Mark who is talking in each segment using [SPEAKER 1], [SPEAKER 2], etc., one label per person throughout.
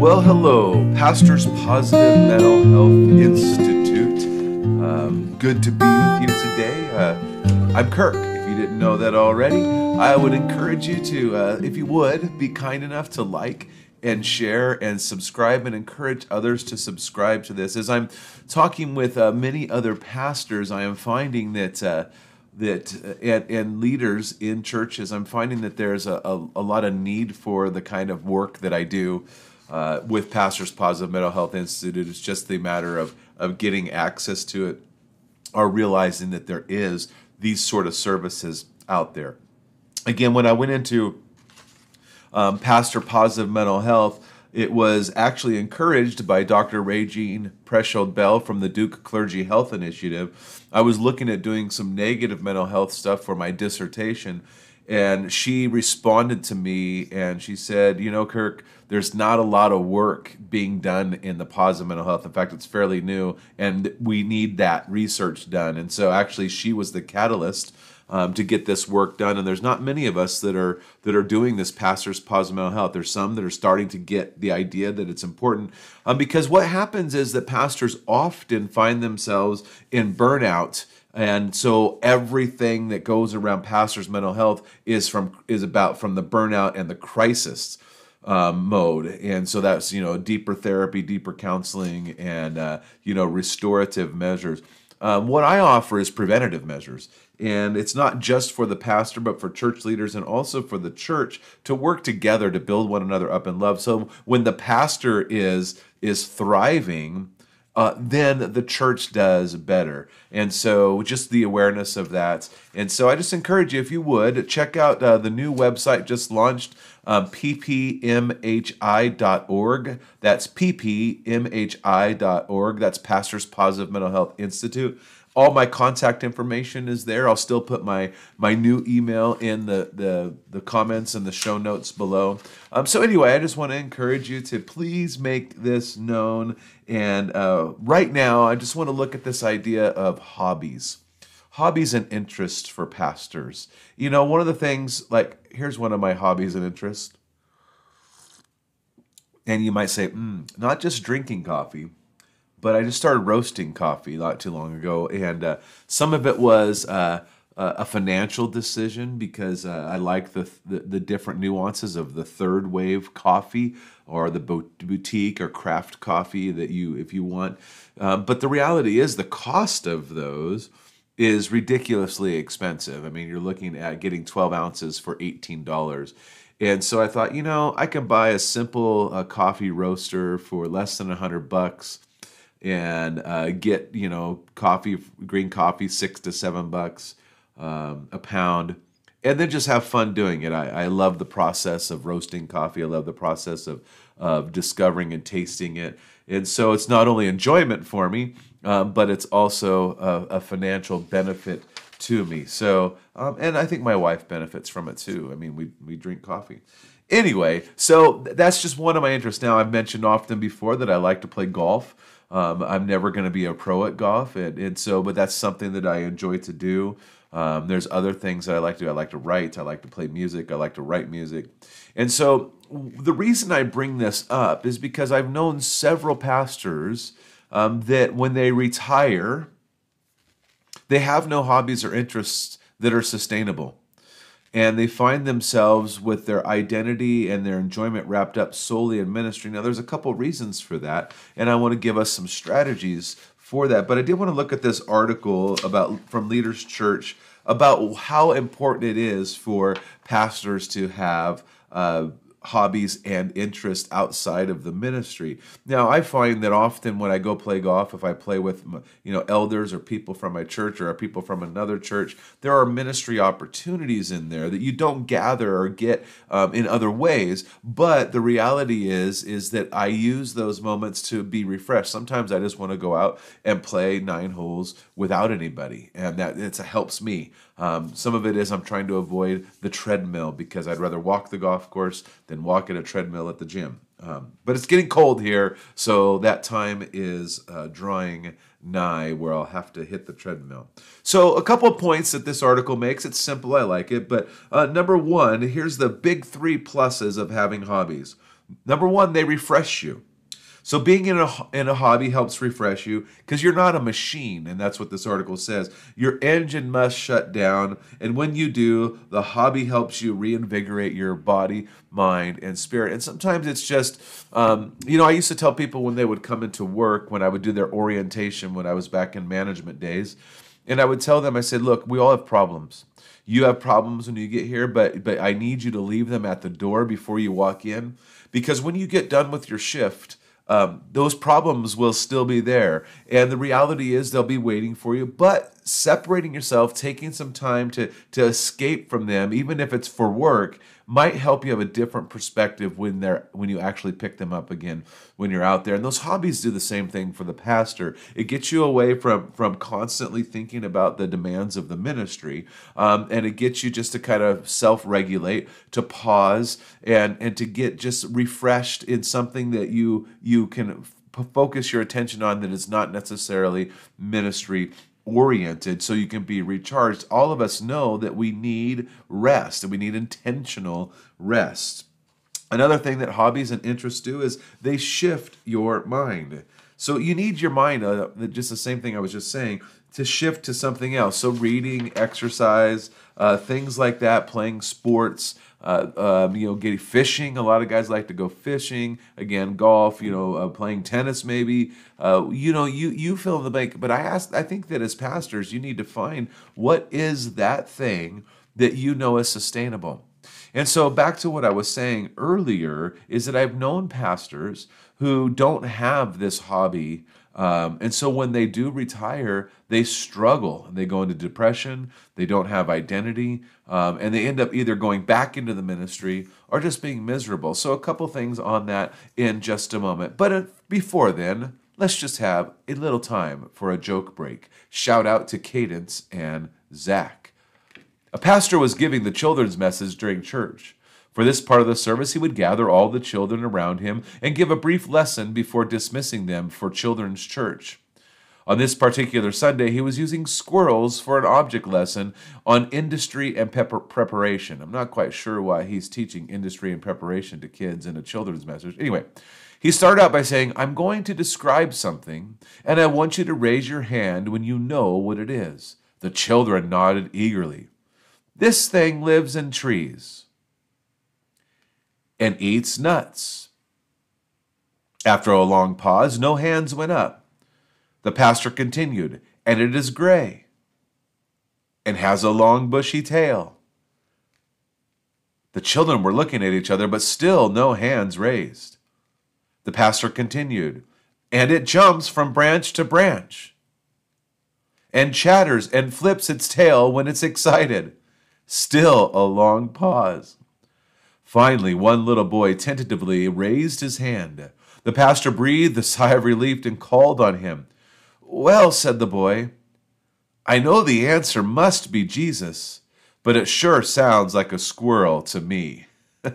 [SPEAKER 1] Well, hello, Pastors Positive Mental Health Institute. Um, good to be with you today. Uh, I'm Kirk. If you didn't know that already, I would encourage you to, uh, if you would, be kind enough to like and share and subscribe and encourage others to subscribe to this. As I'm talking with uh, many other pastors, I am finding that uh, that uh, and, and, leaders in churches, I'm finding that there's a, a, a, lot of need for the kind of work that I do uh, with Pastors Positive Mental Health Institute. It's just the matter of of getting access to it or realizing that there is these sort of services out there. Again, when I went into um, Pastor Positive Mental Health, it was actually encouraged by Dr. Rae Jean Proeschold-Bell from the Duke Clergy Health Initiative. I was looking at doing some negative mental health stuff for my dissertation, and she responded to me and she said, You know, Kirk, there's not a lot of work being done in the positive mental health. In fact, it's fairly new, and we need that research done. And so, actually, she was the catalyst um, to get this work done. And there's not many of us that are that are doing this pastors positive mental health. There's some that are starting to get the idea that it's important um, because what happens is that pastors often find themselves in burnout. And so everything that goes around pastors' mental health is from is about from the burnout and the crisis um, mode, and so that's you know deeper therapy, deeper counseling, and uh, you know restorative measures. Um, what I offer is preventative measures. And it's not just for the pastor, but for church leaders and also for the church to work together to build one another up in love. So when the pastor is is thriving, uh, then the church does better. And so, just the awareness of that. And so, I just encourage you, if you would, check out uh, the new website just launched, uh, ppmhi.org. That's ppmhi.org. That's Pastors Positive Mental Health Institute all my contact information is there. I'll still put my my new email in the the, the comments and the show notes below. Um, so anyway, I just want to encourage you to please make this known. And uh, right now, I just want to look at this idea of hobbies, hobbies and interests for pastors. You know, one of the things like here's one of my hobbies and interests. And you might say, mm, not just drinking coffee but I just started roasting coffee not too long ago, and uh, some of it was uh, a financial decision because uh, I like the, the, the different nuances of the third wave coffee or the boutique or craft coffee that you if you want. Um, but the reality is the cost of those is ridiculously expensive. I mean, you're looking at getting 12 ounces for $18. And so I thought, you know, I can buy a simple uh, coffee roaster for less than 100 bucks and uh, get you know coffee, green coffee, six to seven bucks um, a pound, and then just have fun doing it. I, I love the process of roasting coffee. I love the process of of discovering and tasting it, and so it's not only enjoyment for me, um, but it's also a, a, financial benefit to me. So, um, and I think my wife benefits from it too. I mean, we we drink coffee. Anyway, so that's just one of my interests. Now, I've mentioned often before that I like to play golf. Um, I'm never going to be a pro at golf, and, and so, but that's something that I enjoy to do. Um, there's other things that I like to do. I like to write. I like to play music. I like to write music. And so the reason I bring this up is because I've known several pastors um, that when they retire, they have no hobbies or interests that are sustainable and they find themselves with their identity and their enjoyment wrapped up solely in ministry. Now, there's a couple reasons for that, and I want to give us some strategies for that. But I did want to look at this article about from Leaders Church about how important it is for pastors to have uh, hobbies and interests outside of the ministry. Now, I find that often when I go play golf, if I play with you know elders or people from my church or people from another church, there are ministry opportunities in there that you don't gather or get um, in other ways. But the reality is is that I use those moments to be refreshed. Sometimes I just want to go out and play nine holes without anybody, and that it helps me Um, some of it is I'm trying to avoid the treadmill because I'd rather walk the golf course than walk at a treadmill at the gym. Um, but it's getting cold here, so that time is uh, drawing nigh where I'll have to hit the treadmill. So, a couple of points that this article makes. It's simple, I like it. But uh, number one, here's the big three pluses of having hobbies. Number one, they refresh you. So being in a in a hobby helps refresh you because you're not a machine, and that's what this article says. Your engine must shut down, and when you do, the hobby helps you reinvigorate your body, mind, and spirit. And sometimes it's just, um, you know, I used to tell people when they would come into work when I would do their orientation when I was back in management days, and I would tell them, I said, look, we all have problems you have problems when you get here but but I need you to leave them at the door before you walk in because when you get done with your shift um, those problems will still be there. And the reality is they'll be waiting for you. But separating yourself, taking some time to, to escape from them, even if it's for work, might help you have a different perspective when they're when you actually pick them up again when you're out there. And those hobbies do the same thing for the pastor. It gets you away from from constantly thinking about the demands of the ministry, um, and it gets you just to kind of self regulate, to pause, and and to get just refreshed in something that you you can focus your attention on that is not necessarily ministry oriented so you can be recharged. All of us know that we need rest and we need intentional rest. Another thing that hobbies and interests do is they shift your mind. So you need your mind, uh, just the same thing I was just saying, to shift to something else. So reading, exercise, uh, things like that, playing sports, uh, um, you know, getting fishing. A lot of guys like to go fishing. Again, golf. You know, uh, playing tennis maybe. Uh, you know, you you fill in the blank. But I ask, I think that as pastors, you need to find what is that thing that you know is sustainable. And so back to what I was saying earlier is that I've known pastors who don't have this hobby um, and so when they do retire, they struggle. They go into depression. They don't have identity. Um, and they end up either going back into the ministry or just being miserable. So, a couple things on that in just a moment. But uh, before then, let's just have a little time for a joke break. Shout out to Cadence and Zach. A pastor was giving the children's message during church. For this part of the service, he would gather all the children around him and give a brief lesson before dismissing them for children's church. On this particular Sunday, he was using squirrels for an object lesson on industry and preparation. I'm not quite sure why he's teaching industry and preparation to kids in a children's message. Anyway, he started out by saying, I'm going to describe something, and I want you to raise your hand when you know what it is. The children nodded eagerly. This thing lives in trees and eats nuts. After a long pause, no hands went up. The pastor continued, and it is gray and has a long bushy tail. The children were looking at each other, but still no hands raised. The pastor continued, and it jumps from branch to branch and chatters and flips its tail when it's excited. Still a long pause. Finally, one little boy tentatively raised his hand. The pastor breathed a sigh of relief and called on him. Well, said the boy, I know the answer must be Jesus, but it sure sounds like a squirrel to me.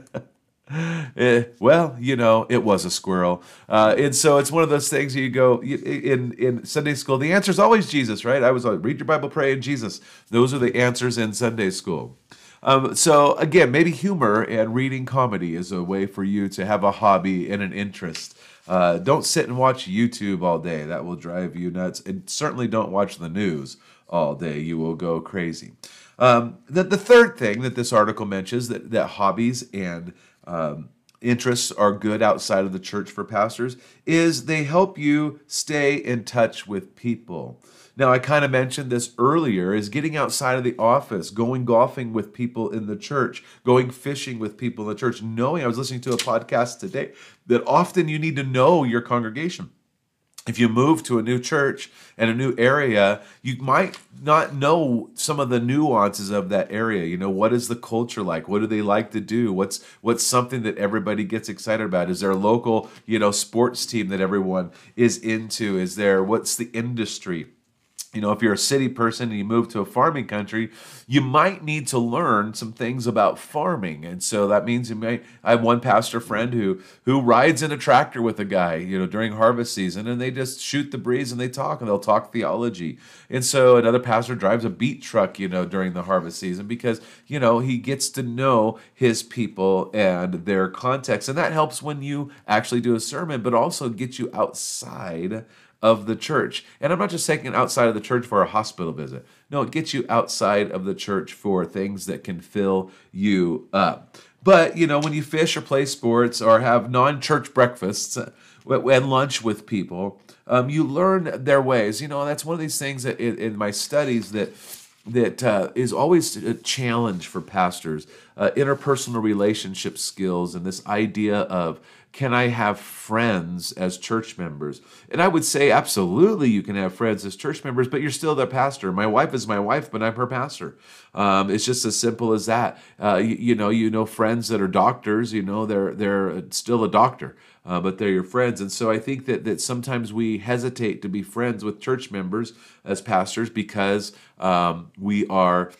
[SPEAKER 1] Eh, well, you know, it was a squirrel, uh, and so it's one of those things you go in in Sunday school. The answer is always Jesus, right? I was like, read your Bible, pray, and Jesus. Those are the answers in Sunday school. Um, so again, maybe humor and reading comedy is a way for you to have a hobby and an interest. Uh, don't sit and watch YouTube all day. That will drive you nuts. And certainly don't watch the news all day. You will go crazy. Um, the, the third thing that this article mentions that, that hobbies and um, interests are good outside of the church for pastors is they help you stay in touch with people. Now, I kind of mentioned this earlier is getting outside of the office, going golfing with people in the church, going fishing with people in the church, knowing I was listening to a podcast today that often you need to know your congregation. If you move to a new church and a new area, you might not know some of the nuances of that area. You know, what is the culture like? What do they like to do? What's what's something that everybody gets excited about? Is there a local, you know, sports team that everyone is into? Is there what's the industry? You know, if you're a city person and you move to a farming country, you might need to learn some things about farming. And so that means you may I have one pastor friend who who rides in a tractor with a guy, you know, during harvest season and they just shoot the breeze and they talk and they'll talk theology. And so another pastor drives a beet truck, you know, during the harvest season because, you know, he gets to know his people and their context. And that helps when you actually do a sermon, but also gets you outside of the church. And I'm not just saying outside of the church for a hospital visit. No, it gets you outside of the church for things that can fill you up. But, you know, when you fish or play sports or have non church breakfasts uh, and lunch with people, um, you learn their ways. You know, that's one of these things that in, in my studies that that uh, is always a challenge for pastors uh, interpersonal relationship skills and this idea of can I have friends as church members? And I would say, absolutely, you can have friends as church members, but you're still the pastor. My wife is my wife, but I'm her pastor. Um, it's just as simple as that. Uh, you, you, know, you know friends that are doctors. You know, they're they're still a doctor, uh, but they're your friends. And so I think that that sometimes we hesitate to be friends with church members as pastors because um, we are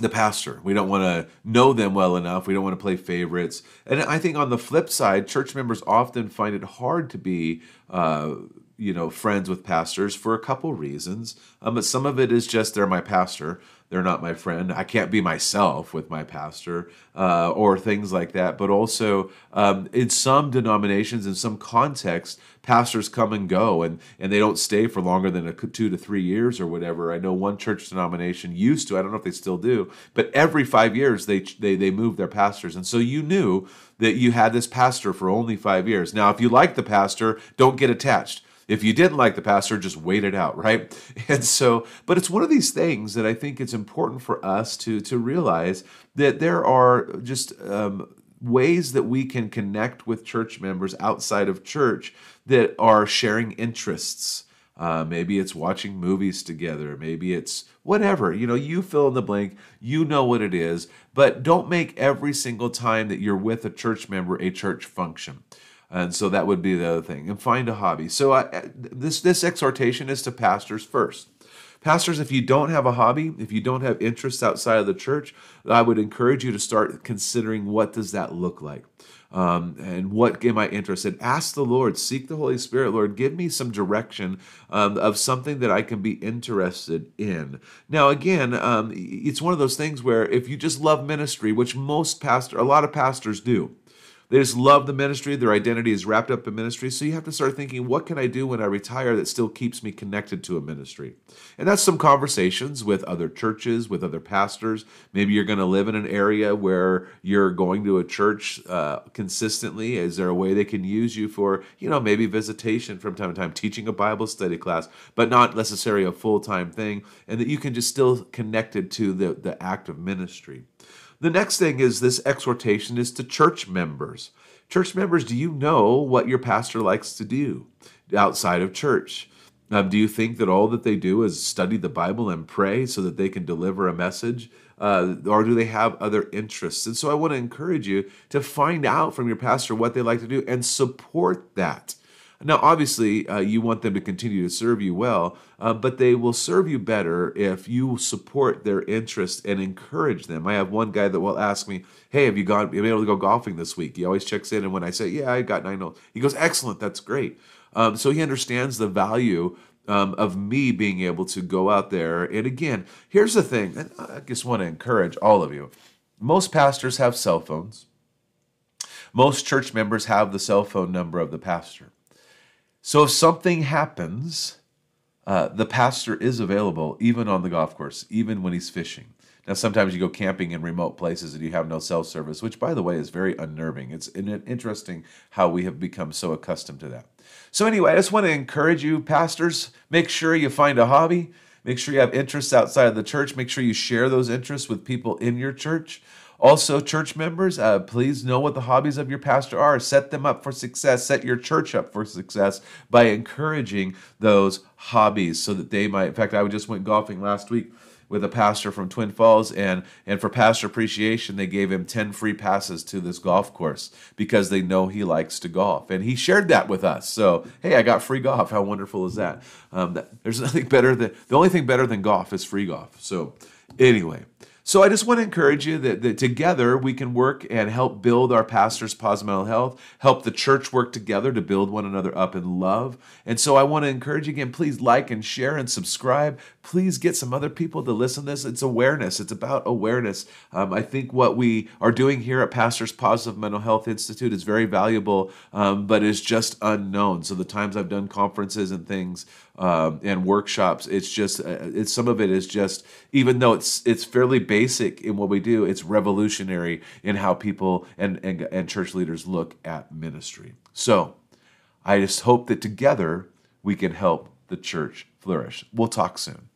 [SPEAKER 1] the pastor. We don't want to know them well enough. We don't want to play favorites. And I think on the flip side, church members often find it hard to be, uh, you know, friends with pastors for a couple reasons. Um, but some of it is just they're my pastor they're not my friend. I can't be myself with my pastor, uh, or things like that. But also, um, in some denominations, in some context, pastors come and go, and and they don't stay for longer than a two to three years or whatever. I know one church denomination used to. I don't know if they still do, but every five years they they they move their pastors, and so you knew that you had this pastor for only five years. Now, if you like the pastor, don't get attached if you didn't like the pastor, just wait it out, right? And so, but it's one of these things that I think it's important for us to to realize that there are just um, ways that we can connect with church members outside of church that are sharing interests. Uh, maybe it's watching movies together. Maybe it's whatever. You know, you fill in the blank. You know what it is. But don't make every single time that you're with a church member a church function. And so that would be the other thing. And find a hobby. So I, this this exhortation is to pastors first. Pastors, if you don't have a hobby, if you don't have interests outside of the church, I would encourage you to start considering what does that look like. Um, and what am I interested? In? Ask the Lord, seek the Holy Spirit, Lord, give me some direction um, of something that I can be interested in. Now, again, um, it's one of those things where if you just love ministry, which most pastor, a lot of pastors do, they just love the ministry. Their identity is wrapped up in ministry. So you have to start thinking, what can I do when I retire that still keeps me connected to a ministry? And that's some conversations with other churches, with other pastors. Maybe you're going to live in an area where you're going to a church uh, consistently. Is there a way they can use you for, you know, maybe visitation from time to time, teaching a Bible study class, but not necessarily a full time thing, and that you can just still connected to the, the act of ministry. The next thing is this exhortation is to church members. Church members, do you know what your pastor likes to do outside of church? Um, do you think that all that they do is study the Bible and pray so that they can deliver a message? Uh, or do they have other interests? And so I want to encourage you to find out from your pastor what they like to do and support that. Now, obviously, uh, you want them to continue to serve you well, uh, but they will serve you better if you support their interest and encourage them. I have one guy that will ask me, "Hey, have you gone? Been able to go golfing this week?" He always checks in, and when I say, "Yeah, I got nine holes," he goes, "Excellent, that's great." Um, so he understands the value um, of me being able to go out there. And again, here's the thing, and I just want to encourage all of you. Most pastors have cell phones. Most church members have the cell phone number of the pastor. So if something happens, uh, the pastor is available even on the golf course, even when he's fishing. Now, sometimes you go camping in remote places and you have no cell service, which, by the way, is very unnerving. It's interesting how we have become so accustomed to that. So, anyway, I just want to encourage you, pastors, make sure you find a hobby. Make sure you have interests outside of the church. Make sure you share those interests with people in your church. Also, church members, uh, please know what the hobbies of your pastor are. Set them up for success. Set your church up for success by encouraging those hobbies so that they might. In fact, I just went golfing last week with a pastor from Twin Falls, and and for pastor appreciation, they gave him ten free passes to this golf course because they know he likes to golf, and he shared that with us. So hey, I got free golf. How wonderful is that? Um, that there's nothing better than the only thing better than golf is free golf. So anyway. So I just want to encourage you that, that together we can work and help build our pastors' positive mental health, help the church work together to build one another up in love. And so I want to encourage you again, please like and share and subscribe. Please get some other people to listen to this. It's awareness. It's about awareness. Um, I think what we are doing here at Pastors Positive Mental Health Institute is very valuable, um, but is just unknown. So the times I've done conferences and things um, and workshops, it's just uh, it's some of it is just even though it's it's fairly basic in what we do, it's revolutionary in how people and and, and church leaders look at ministry. So I just hope that together we can help the church flourish. We'll talk soon.